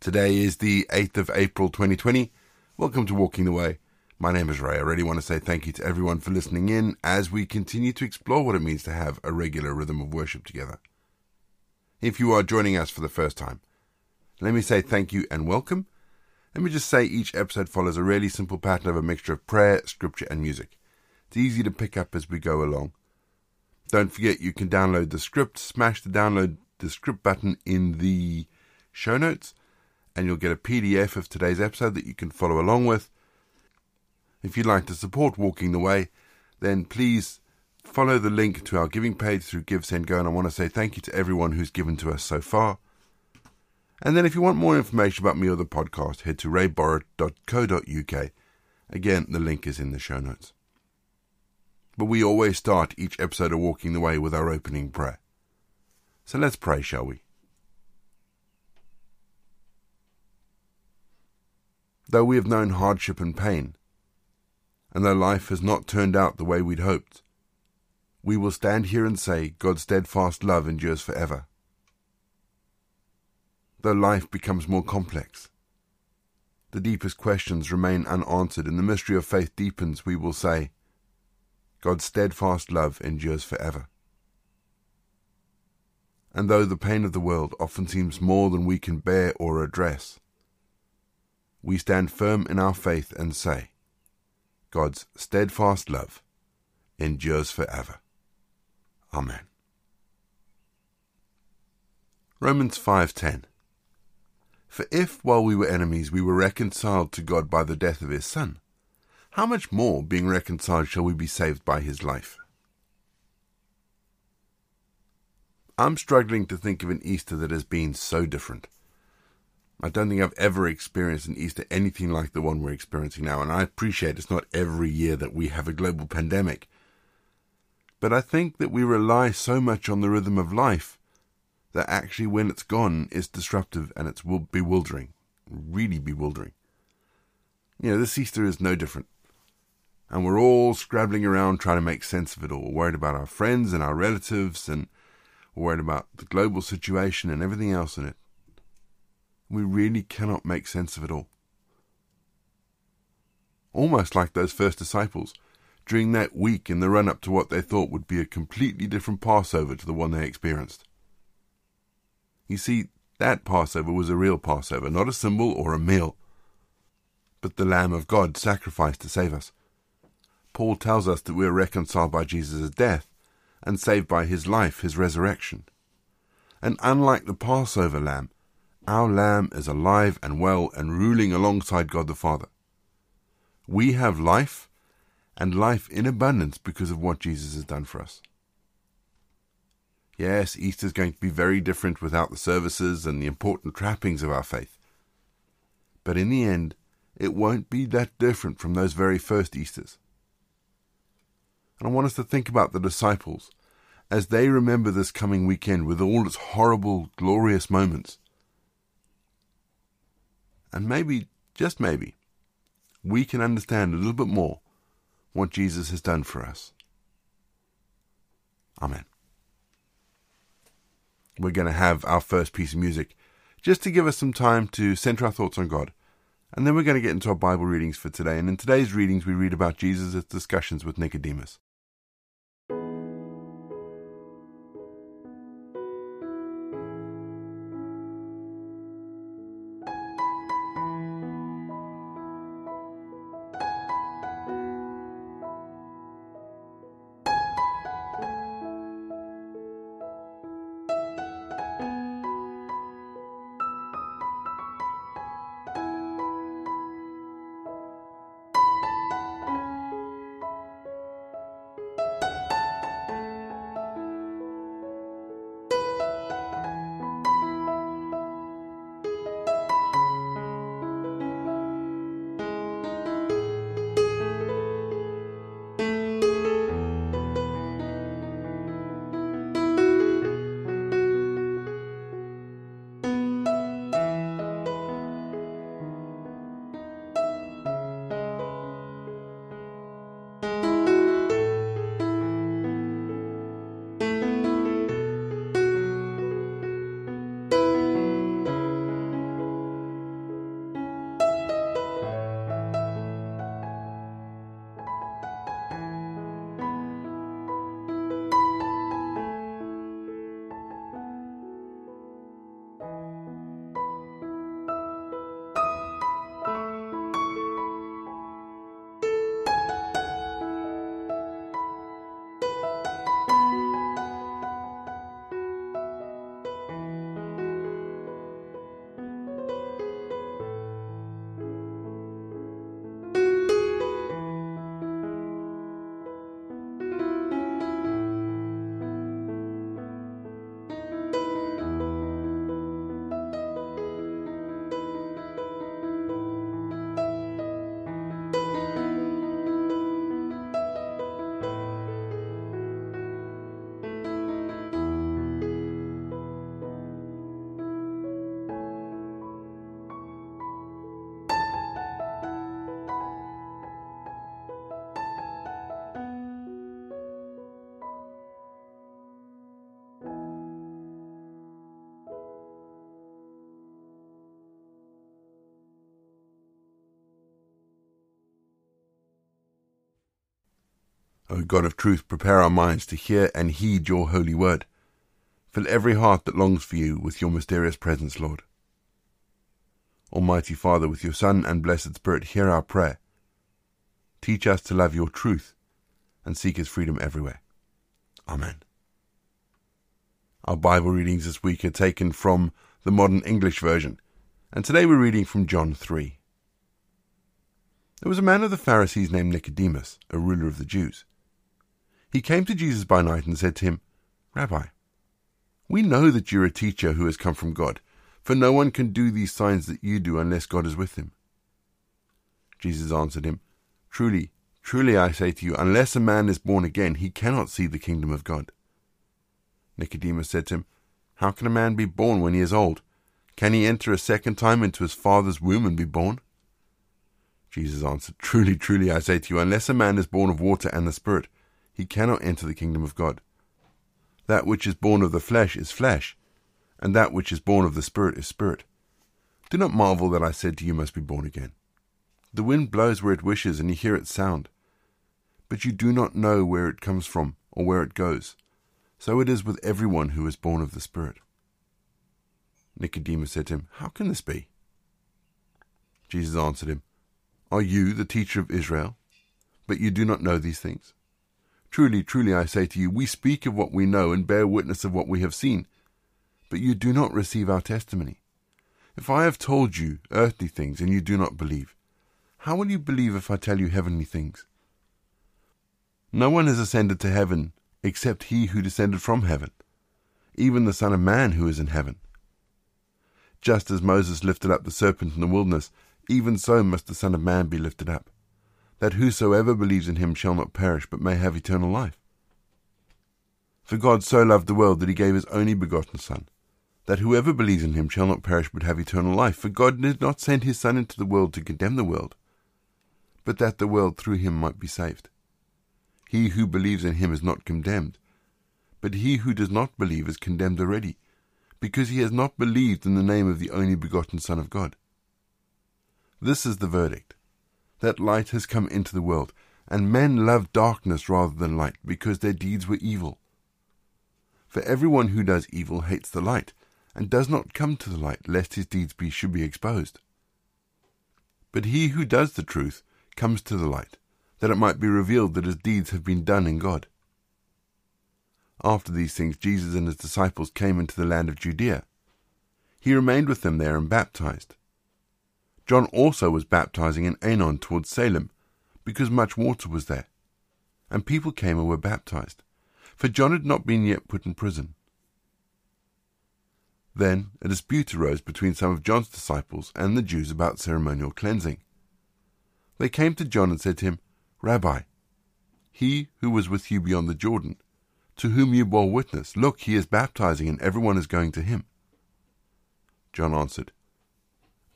Today is the 8th of April 2020. Welcome to Walking the Way. My name is Ray. I really want to say thank you to everyone for listening in as we continue to explore what it means to have a regular rhythm of worship together. If you are joining us for the first time, let me say thank you and welcome. Let me just say each episode follows a really simple pattern of a mixture of prayer, scripture, and music. It's easy to pick up as we go along. Don't forget you can download the script, smash the download the script button in the show notes, and you'll get a PDF of today's episode that you can follow along with. If you'd like to support Walking the Way, then please follow the link to our giving page through GiveSendGo, and I want to say thank you to everyone who's given to us so far. And then if you want more information about me or the podcast, head to rayborrett.co.uk. Again, the link is in the show notes. But we always start each episode of Walking the Way with our opening prayer. So let's pray, shall we? Though we have known hardship and pain, and though life has not turned out the way we'd hoped, we will stand here and say God's steadfast love endures forever. Though life becomes more complex, the deepest questions remain unanswered, and the mystery of faith deepens, we will say, God's steadfast love endures forever. And though the pain of the world often seems more than we can bear or address, we stand firm in our faith and say, God's steadfast love endures forever. Amen. Romans 5:10 For if while we were enemies we were reconciled to God by the death of his son how much more being reconciled shall we be saved by his life I'm struggling to think of an Easter that has been so different. I don't think I've ever experienced an Easter anything like the one we're experiencing now, and I appreciate it's not every year that we have a global pandemic. But I think that we rely so much on the rhythm of life that actually when it's gone, it's disruptive and it's bewildering. Really bewildering. You know, this Easter is no different. And we're all scrabbling around trying to make sense of it all, worried about our friends and our relatives, and worried about the global situation and everything else in it. We really cannot make sense of it all. Almost like those first disciples during that week in the run up to what they thought would be a completely different Passover to the one they experienced. You see, that Passover was a real Passover, not a symbol or a meal, but the Lamb of God sacrificed to save us. Paul tells us that we are reconciled by Jesus' death and saved by his life, his resurrection. And unlike the Passover lamb, our Lamb is alive and well and ruling alongside God the Father. We have life and life in abundance because of what Jesus has done for us. Yes, Easter is going to be very different without the services and the important trappings of our faith. But in the end, it won't be that different from those very first Easters. And I want us to think about the disciples as they remember this coming weekend with all its horrible, glorious moments and maybe, just maybe, we can understand a little bit more what Jesus has done for us. Amen. We're going to have our first piece of music just to give us some time to center our thoughts on God. And then we're going to get into our Bible readings for today. And in today's readings, we read about Jesus' discussions with Nicodemus. O God of truth, prepare our minds to hear and heed your holy word. Fill every heart that longs for you with your mysterious presence, Lord. Almighty Father, with your Son and blessed Spirit, hear our prayer. Teach us to love your truth and seek his freedom everywhere. Amen. Our Bible readings this week are taken from the Modern English Version, and today we're reading from John 3. There was a man of the Pharisees named Nicodemus, a ruler of the Jews. He came to Jesus by night and said to him, Rabbi, we know that you're a teacher who has come from God, for no one can do these signs that you do unless God is with him. Jesus answered him, Truly, truly I say to you, unless a man is born again, he cannot see the kingdom of God. Nicodemus said to him, How can a man be born when he is old? Can he enter a second time into his father's womb and be born? Jesus answered, Truly, truly I say to you, unless a man is born of water and the Spirit, he cannot enter the kingdom of God. That which is born of the flesh is flesh, and that which is born of the Spirit is spirit. Do not marvel that I said to you, must be born again. The wind blows where it wishes, and you hear its sound, but you do not know where it comes from or where it goes. So it is with everyone who is born of the Spirit. Nicodemus said to him, How can this be? Jesus answered him, Are you the teacher of Israel, but you do not know these things? Truly, truly, I say to you, we speak of what we know and bear witness of what we have seen, but you do not receive our testimony. If I have told you earthly things and you do not believe, how will you believe if I tell you heavenly things? No one has ascended to heaven except he who descended from heaven, even the Son of Man who is in heaven. Just as Moses lifted up the serpent in the wilderness, even so must the Son of Man be lifted up that whosoever believes in him shall not perish, but may have eternal life. For God so loved the world that he gave his only begotten Son, that whoever believes in him shall not perish, but have eternal life. For God did not send his Son into the world to condemn the world, but that the world through him might be saved. He who believes in him is not condemned, but he who does not believe is condemned already, because he has not believed in the name of the only begotten Son of God. This is the verdict that light has come into the world, and men love darkness rather than light, because their deeds were evil. For everyone who does evil hates the light, and does not come to the light, lest his deeds be, should be exposed. But he who does the truth comes to the light, that it might be revealed that his deeds have been done in God. After these things, Jesus and his disciples came into the land of Judea. He remained with them there and baptized. John also was baptizing in Aenon towards Salim, because much water was there. And people came and were baptized, for John had not been yet put in prison. Then a dispute arose between some of John's disciples and the Jews about ceremonial cleansing. They came to John and said to him, Rabbi, he who was with you beyond the Jordan, to whom you bore witness, look, he is baptizing, and everyone is going to him. John answered,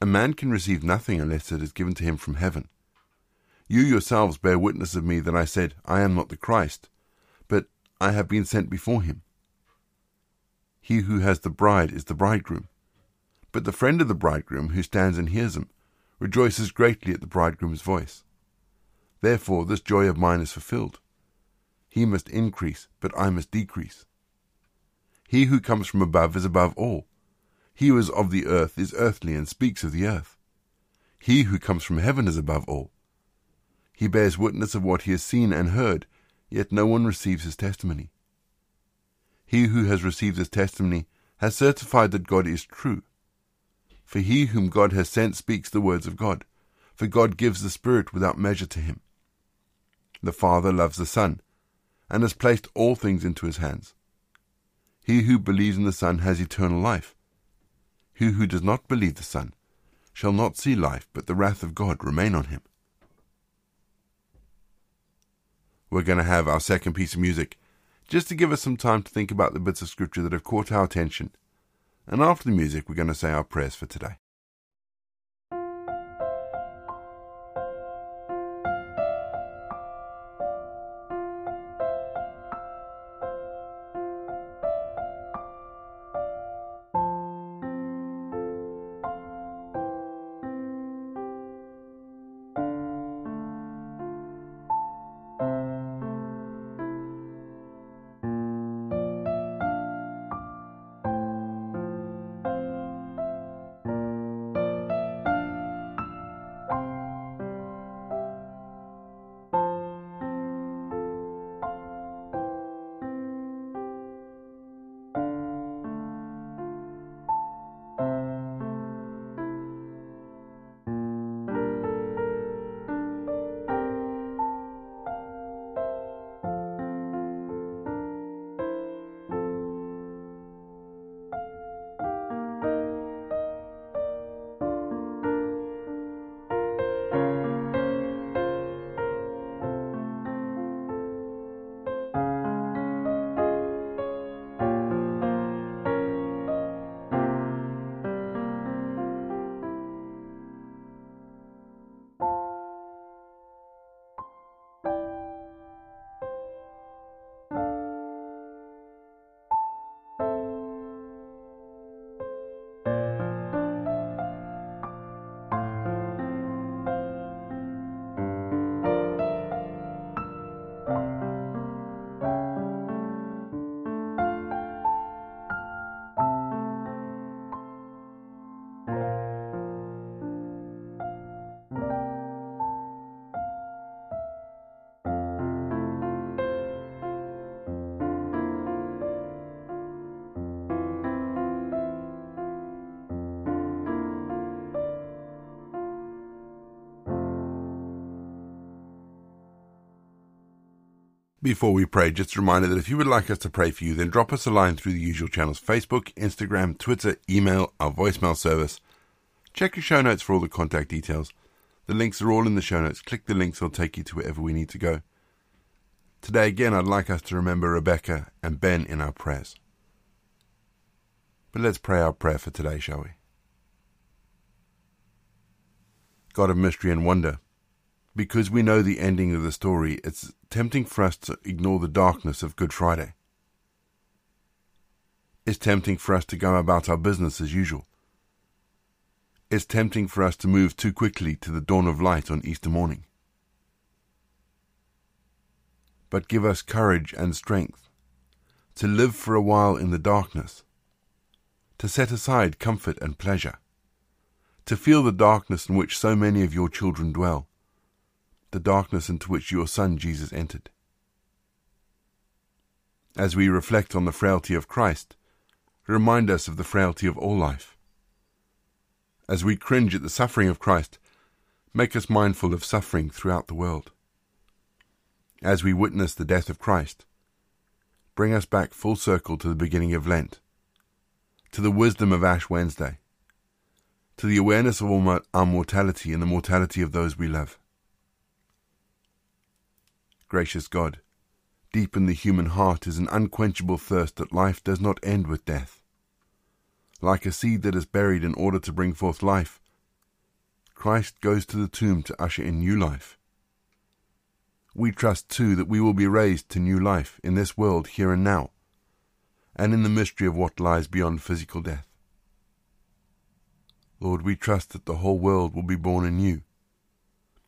a man can receive nothing unless it is given to him from heaven. You yourselves bear witness of me that I said, I am not the Christ, but I have been sent before him. He who has the bride is the bridegroom. But the friend of the bridegroom, who stands and hears him, rejoices greatly at the bridegroom's voice. Therefore this joy of mine is fulfilled. He must increase, but I must decrease. He who comes from above is above all. He who is of the earth is earthly and speaks of the earth. He who comes from heaven is above all. He bears witness of what he has seen and heard, yet no one receives his testimony. He who has received his testimony has certified that God is true. For he whom God has sent speaks the words of God, for God gives the Spirit without measure to him. The Father loves the Son, and has placed all things into his hands. He who believes in the Son has eternal life he who does not believe the Son shall not see life, but the wrath of God remain on him. We're going to have our second piece of music, just to give us some time to think about the bits of Scripture that have caught our attention. And after the music, we're going to say our prayers for today. Before we pray, just a reminder that if you would like us to pray for you, then drop us a line through the usual channels Facebook, Instagram, Twitter, email, our voicemail service. Check your show notes for all the contact details. The links are all in the show notes. Click the links, it'll take you to wherever we need to go. Today, again, I'd like us to remember Rebecca and Ben in our prayers. But let's pray our prayer for today, shall we? God of mystery and wonder, because we know the ending of the story, it's tempting for us to ignore the darkness of Good Friday. It's tempting for us to go about our business as usual. It's tempting for us to move too quickly to the dawn of light on Easter morning. But give us courage and strength to live for a while in the darkness, to set aside comfort and pleasure, to feel the darkness in which so many of your children dwell the darkness into which your Son Jesus entered. As we reflect on the frailty of Christ, remind us of the frailty of all life. As we cringe at the suffering of Christ, make us mindful of suffering throughout the world. As we witness the death of Christ, bring us back full circle to the beginning of Lent, to the wisdom of Ash Wednesday, to the awareness of our mortality and the mortality of those we love. Gracious God, deep in the human heart is an unquenchable thirst that life does not end with death. Like a seed that is buried in order to bring forth life, Christ goes to the tomb to usher in new life. We trust too that we will be raised to new life in this world here and now, and in the mystery of what lies beyond physical death. Lord, we trust that the whole world will be born anew,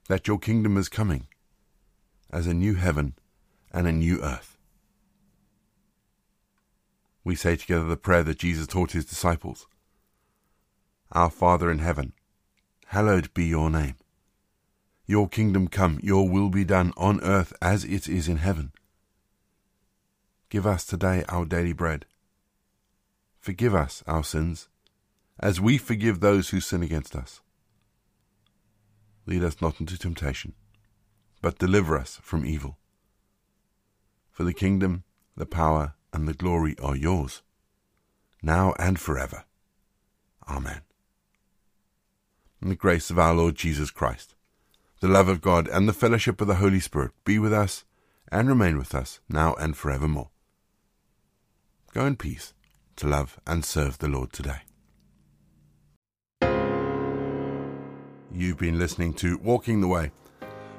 that your kingdom is coming, as a new heaven and a new earth. We say together the prayer that Jesus taught his disciples Our Father in heaven, hallowed be your name. Your kingdom come, your will be done on earth as it is in heaven. Give us today our daily bread. Forgive us our sins, as we forgive those who sin against us. Lead us not into temptation but deliver us from evil. For the kingdom, the power, and the glory are yours, now and forever. Amen. And the grace of our Lord Jesus Christ, the love of God, and the fellowship of the Holy Spirit be with us and remain with us now and forevermore. Go in peace to love and serve the Lord today. You've been listening to Walking the Way